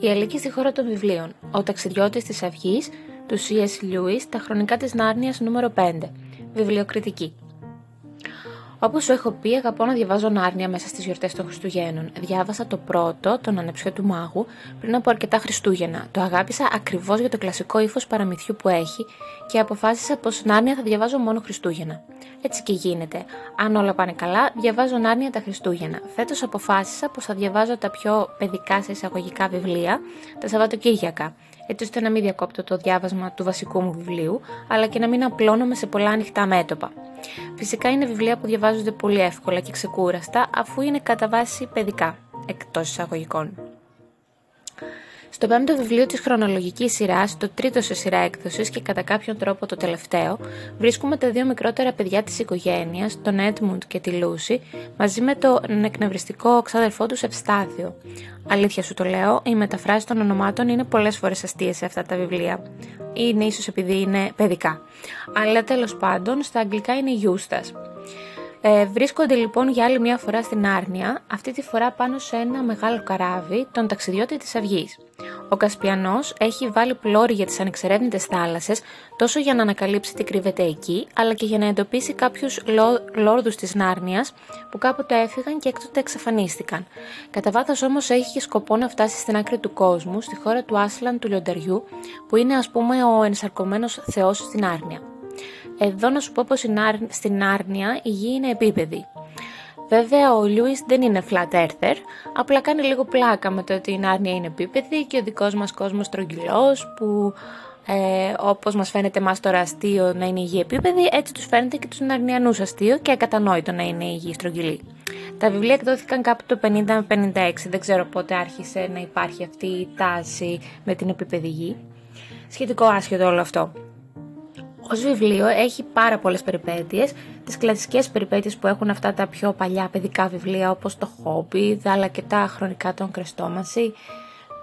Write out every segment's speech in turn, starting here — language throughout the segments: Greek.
Η Αλίκη στη χώρα των βιβλίων. Ο ταξιδιώτης της Αυγής του C.S. Lewis, τα χρονικά της Νάρνιας νούμερο 5. Βιβλιοκριτική. Όπως σου έχω πει, αγαπώ να διαβάζω Νάρνια μέσα στις γιορτές των Χριστουγέννων. Διάβασα το πρώτο, τον Ανεψιό του Μάγου, πριν από αρκετά Χριστούγεννα. Το αγάπησα ακριβώς για το κλασικό ύφος παραμυθιού που έχει και αποφάσισα πως Νάρνια θα διαβάζω μόνο Χριστούγεννα. Έτσι και γίνεται. Αν όλα πάνε καλά, διαβάζω Νάρνια τα Χριστούγεννα. Φέτος αποφάσισα πως θα διαβάζω τα πιο παιδικά σε εισαγωγικά βιβλία τα Σαββατοκύριακα έτσι ώστε να μην διακόπτω το διάβασμα του βασικού μου βιβλίου, αλλά και να μην απλώνομαι σε πολλά ανοιχτά μέτωπα. Φυσικά είναι βιβλία που διαβάζονται πολύ εύκολα και ξεκούραστα, αφού είναι κατά βάση παιδικά, εκτός εισαγωγικών. Στο πέμπτο βιβλίο της χρονολογικής σειράς, το τρίτο σε σειρά έκδοσης και κατά κάποιον τρόπο το τελευταίο, βρίσκουμε τα δύο μικρότερα παιδιά της οικογένειας, τον Έντμουντ και τη Λούση, μαζί με τον εκνευριστικό ξάδερφό τους Ευστάθιο. Αλήθεια σου το λέω, οι μεταφράσει των ονομάτων είναι πολλές φορές αστείες σε αυτά τα βιβλία. Είναι ίσως επειδή είναι παιδικά. Αλλά τέλος πάντων, στα αγγλικά είναι Γιούστας. Ε, βρίσκονται λοιπόν για άλλη μια φορά στην Άρνια, αυτή τη φορά πάνω σε ένα μεγάλο καράβι, τον ταξιδιώτη της Αυγής. Ο Κασπιανός έχει βάλει πλώρη για τις ανεξερεύνητες θάλασσες, τόσο για να ανακαλύψει τι κρύβεται εκεί, αλλά και για να εντοπίσει κάποιους λό, λόρδους της Νάρνιας που κάποτε έφυγαν και έκτοτε εξαφανίστηκαν. Κατά βάθος όμως έχει και σκοπό να φτάσει στην άκρη του κόσμου, στη χώρα του Άσλαν του Λιονταριού, που είναι ας πούμε ο ενσαρκωμένος θεός στην Άρνια. Εδώ να σου πω πως στην Άρνια η γη είναι επίπεδη. Βέβαια ο Λιούις δεν είναι flat earther, απλά κάνει λίγο πλάκα με το ότι η Άρνια είναι επίπεδη και ο δικός μας κόσμος τρογγυλός που ε, όπως μας φαίνεται μας τώρα αστείο να είναι η γη επίπεδη, έτσι τους φαίνεται και τους Ναρνιανούς αστείο και ακατανόητο να είναι η γη στρογγυλή. Τα βιβλία εκδόθηκαν κάπου το 50 με 56, δεν ξέρω πότε άρχισε να υπάρχει αυτή η τάση με την επίπεδη γη. Σχετικό άσχετο όλο αυτό. Ω βιβλίο έχει πάρα πολλές περιπέτειες, τις κλασικές περιπέτειες που έχουν αυτά τα πιο παλιά παιδικά βιβλία όπως το Χόμπι, αλλά και τα χρονικά των Κρεστόμαση.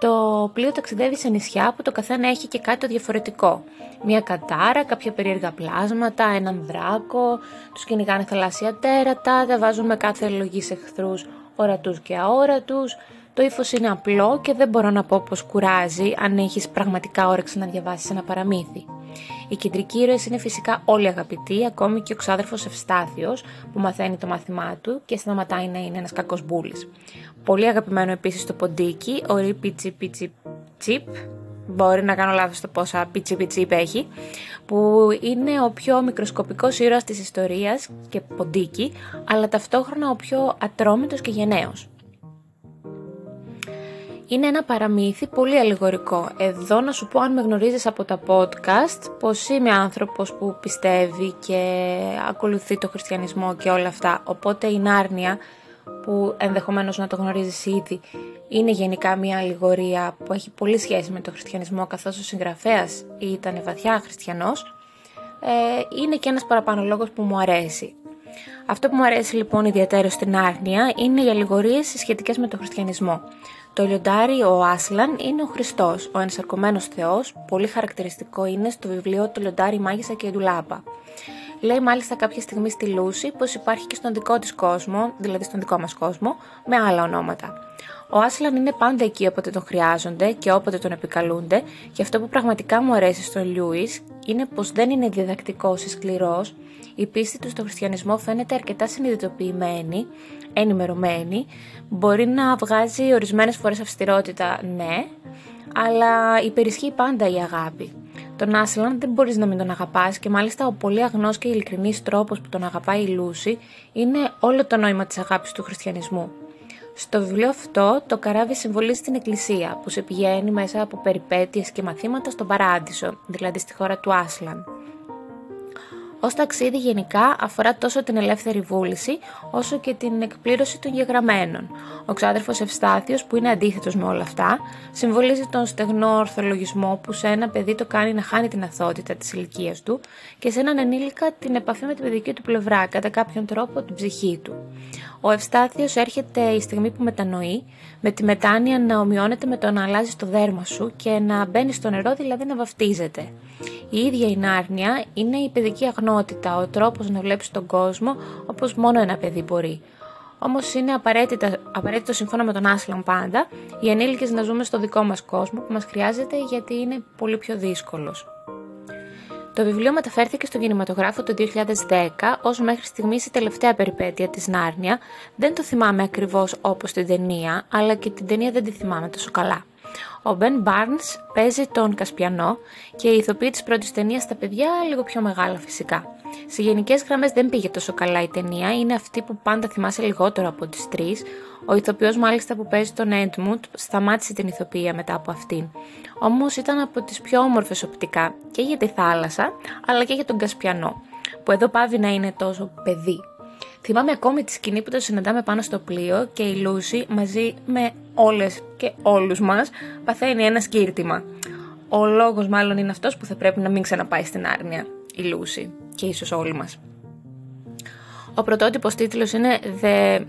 Το πλοίο ταξιδεύει σε νησιά που το καθένα έχει και κάτι το διαφορετικό. Μια κατάρα, κάποια περίεργα πλάσματα, έναν δράκο, τους κυνηγάνε θαλάσσια τέρατα, τα βάζουν με κάθε λογή σε εχθρούς ορατούς και αόρατους. Το ύφος είναι απλό και δεν μπορώ να πω πως κουράζει αν έχεις πραγματικά όρεξη να διαβάσεις ένα παραμύθι. Οι κεντρικοί ήρωες είναι φυσικά όλοι αγαπητοί, ακόμη και ο ξάδερφος Ευστάθιος που μαθαίνει το μάθημά του και σταματάει να είναι ένας κακός μπούλης. Πολύ αγαπημένο επίσης το ποντίκι, ο Ρι Πίτσι Πίτσι Τσίπ, μπορεί να κάνω λάθος το πόσα Πίτσι Πίτσι έχει, που είναι ο πιο μικροσκοπικός ήρωας της ιστορίας και ποντίκι, αλλά ταυτόχρονα ο πιο ατρόμητος και γενναίος. Είναι ένα παραμύθι πολύ αλληγορικό. Εδώ να σου πω αν με γνωρίζεις από τα podcast πως είμαι άνθρωπος που πιστεύει και ακολουθεί το χριστιανισμό και όλα αυτά. Οπότε η Νάρνια που ενδεχομένως να το γνωρίζεις ήδη είναι γενικά μια αλληγορία που έχει πολύ σχέση με το χριστιανισμό καθώς ο συγγραφέας ήταν βαθιά χριστιανός. Ε, είναι και ένας παραπάνω λόγος που μου αρέσει. Αυτό που μου αρέσει λοιπόν ιδιαίτερα στην Άρνια είναι οι αλληγορίες σχετικές με το χριστιανισμό. Το λιοντάρι, ο Άσλαν, είναι ο Χριστός, ο ενσαρκωμένος Θεός, πολύ χαρακτηριστικό είναι στο βιβλίο Το λιοντάρι, μάγισσα και η ντουλάπα. Λέει μάλιστα κάποια στιγμή στη Λούση πως υπάρχει και στον δικό της κόσμο, δηλαδή στον δικό μας κόσμο, με άλλα ονόματα. Ο Άσλαν είναι πάντα εκεί όποτε τον χρειάζονται και όποτε τον επικαλούνται, και αυτό που πραγματικά μου αρέσει στον Λιούις είναι πως δεν είναι διδακτικό ή σκληρός, η πίστη του στο χριστιανισμό φαίνεται αρκετά συνειδητοποιημένη, ενημερωμένη, μπορεί να βγάζει ορισμένες φορές αυστηρότητα, ναι, αλλά υπερισχύει πάντα η αγάπη. Τον Άσλαν δεν μπορείς να μην τον αγαπάς και μάλιστα ο πολύ αγνός και ειλικρινής τρόπος που τον αγαπάει η Λούση είναι όλο το νόημα της αγάπης του χριστιανισμού. Στο βιβλίο αυτό το καράβι συμβολίζει την εκκλησία που σε πηγαίνει μέσα από περιπέτειες και μαθήματα στον Παράδεισο, δηλαδή στη χώρα του Άσλαν. Ως ταξίδι γενικά αφορά τόσο την ελεύθερη βούληση όσο και την εκπλήρωση των γεγραμμένων. Ο ξάδερφος Ευστάθιος που είναι αντίθετος με όλα αυτά συμβολίζει τον στεγνό ορθολογισμό που σε ένα παιδί το κάνει να χάνει την αθότητα της ηλικίας του και σε έναν ενήλικα την επαφή με την παιδική του πλευρά κατά κάποιον τρόπο την ψυχή του. Ο Ευστάθιος έρχεται η στιγμή που μετανοεί, με τη μετάνοια να ομοιώνεται με το να αλλάζει το δέρμα σου και να μπαίνει στο νερό, δηλαδή να βαφτίζεται. Η ίδια η Νάρνια είναι η παιδική αγνότητα, ο τρόπος να βλέπεις τον κόσμο όπως μόνο ένα παιδί μπορεί. Όμως είναι απαραίτητο σύμφωνα με τον Άσλαν πάντα οι ενήλικες να ζούμε στο δικό μας κόσμο που μας χρειάζεται γιατί είναι πολύ πιο δύσκολος. Το βιβλίο μεταφέρθηκε στον κινηματογράφο το 2010 ως μέχρι στιγμής η τελευταία περιπέτεια της Νάρνια. Δεν το θυμάμαι ακριβώς όπως την ταινία, αλλά και την ταινία δεν τη θυμάμαι τόσο καλά. Ο Μπεν Barnes παίζει τον Κασπιανό και η ηθοποιή της πρώτης ταινίας στα παιδιά λίγο πιο μεγάλα φυσικά. Σε γενικές γραμμές δεν πήγε τόσο καλά η ταινία, είναι αυτή που πάντα θυμάσαι λιγότερο από τις τρεις. Ο ηθοποιός, μάλιστα, που παίζει τον Έντμουντ, σταμάτησε την ηθοποιία μετά από αυτήν. Όμως ήταν από τις πιο όμορφες οπτικά και για τη θάλασσα, αλλά και για τον Κασπιανό, που εδώ πάβει να είναι τόσο παιδί. Θυμάμαι ακόμη τη σκηνή που το συναντάμε πάνω στο πλοίο και η Λούση μαζί με όλες και όλους μας παθαίνει ένα σκύρτημα. Ο λόγος μάλλον είναι αυτός που θα πρέπει να μην ξαναπάει στην άρνια, η Λούση και ίσως όλοι μας. Ο πρωτότυπος τίτλος είναι The...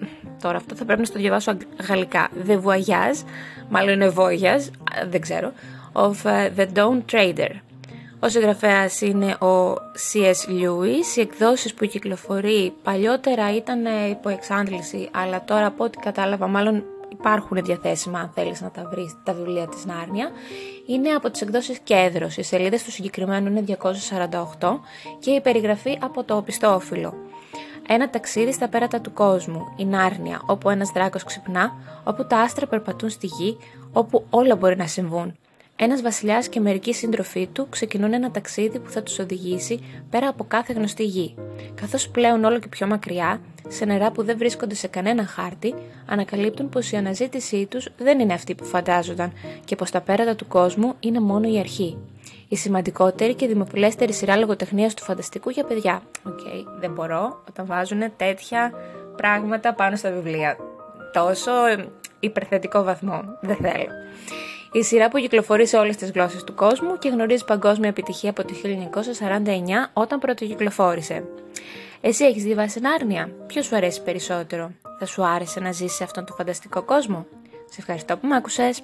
Τώρα αυτό θα πρέπει να στο διαβάσω γαλλικά. The Voyage, μάλλον είναι Voyage, δεν ξέρω, of ε, The Dawn Trader. Ο συγγραφέας είναι ο C.S. Lewis. Οι εκδόσεις που κυκλοφορεί παλιότερα ήταν ε, υπό εξάντληση, αλλά τώρα από ό,τι κατάλαβα μάλλον υπάρχουν διαθέσιμα αν θέλεις να τα βρεις τα βιβλία της Νάρνια είναι από τις εκδόσεις Κέδρος. Οι σελίδες του συγκεκριμένου είναι 248 και η περιγραφή από το οπιστόφυλλο. Ένα ταξίδι στα πέρατα του κόσμου, η Νάρνια, όπου ένας δράκος ξυπνά, όπου τα άστρα περπατούν στη γη, όπου όλα μπορεί να συμβούν. Ένας βασιλιάς και μερικοί σύντροφοί του ξεκινούν ένα ταξίδι που θα τους οδηγήσει πέρα από κάθε γνωστή γη. Καθώς πλέουν όλο και πιο μακριά, σε νερά που δεν βρίσκονται σε κανένα χάρτη, ανακαλύπτουν πως η αναζήτησή τους δεν είναι αυτή που φαντάζονταν και πως τα πέρατα του κόσμου είναι μόνο η αρχή. Η σημαντικότερη και δημοφιλέστερη σειρά λογοτεχνίας του φανταστικού για παιδιά. OK, okay, δεν μπορώ όταν βάζουν τέτοια πράγματα πάνω στα βιβλία. Τόσο υπερθετικό βαθμό. Δεν θέλω. Η σειρά που κυκλοφορεί σε όλες τις γλώσσες του κόσμου και γνωρίζει παγκόσμια επιτυχία από το 1949 όταν πρωτοκυκλοφόρησε. Εσύ έχεις διαβάσει Νάρνια. Ποιος σου αρέσει περισσότερο; Θα σου άρεσε να ζήσεις σε αυτόν τον φανταστικό κόσμο; Σε ευχαριστώ που με άκουσες.